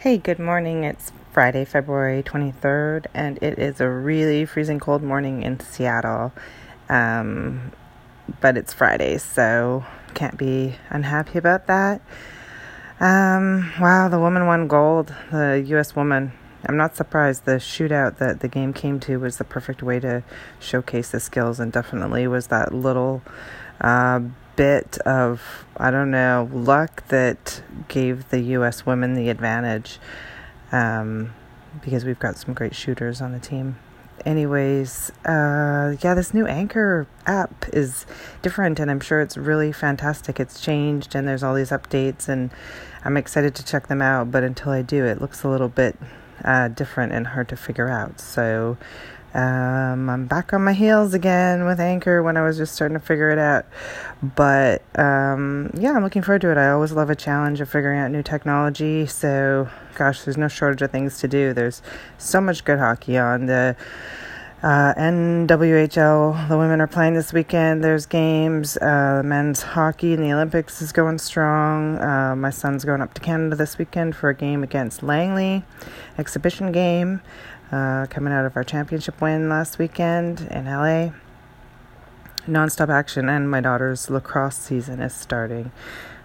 Hey, good morning. It's Friday, February 23rd, and it is a really freezing cold morning in Seattle. Um, but it's Friday, so can't be unhappy about that. Um, wow, the woman won gold, the U.S. woman. I'm not surprised. The shootout that the game came to was the perfect way to showcase the skills, and definitely was that little uh, bit of, I don't know, luck that gave the U.S. women the advantage um, because we've got some great shooters on the team. Anyways, uh, yeah, this new Anchor app is different, and I'm sure it's really fantastic. It's changed, and there's all these updates, and I'm excited to check them out. But until I do, it looks a little bit uh, different and hard to figure out. So um, I'm back on my heels again with Anchor when I was just starting to figure it out. But um, yeah, I'm looking forward to it. I always love a challenge of figuring out new technology. So, gosh, there's no shortage of things to do. There's so much good hockey on. The uh, NWHL, the women are playing this weekend. There's games. Uh, men's hockey in the Olympics is going strong. Uh, my son's going up to Canada this weekend for a game against Langley, exhibition game uh, coming out of our championship win last weekend in LA. Nonstop action, and my daughter's lacrosse season is starting.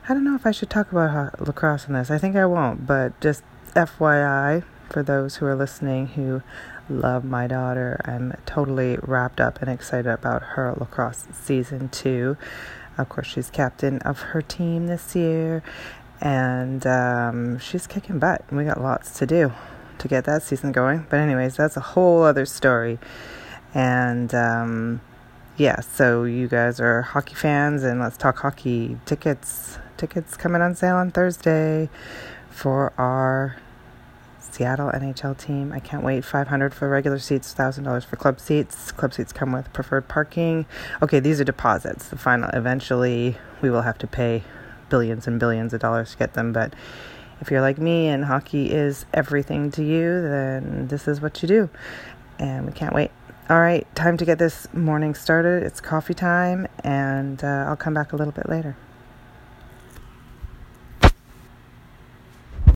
I don't know if I should talk about lacrosse in this. I think I won't, but just FYI for those who are listening who love my daughter, I'm totally wrapped up and excited about her lacrosse season too. Of course, she's captain of her team this year, and um, she's kicking butt. We got lots to do to get that season going. But, anyways, that's a whole other story. And, um, yeah, so you guys are hockey fans, and let's talk hockey. Tickets, tickets coming on sale on Thursday for our Seattle NHL team. I can't wait. 500 for regular seats, $1,000 for club seats. Club seats come with preferred parking. Okay, these are deposits. The final eventually we will have to pay billions and billions of dollars to get them, but if you're like me and hockey is everything to you, then this is what you do. And we can't wait. All right, time to get this morning started. It's coffee time, and uh, I'll come back a little bit later.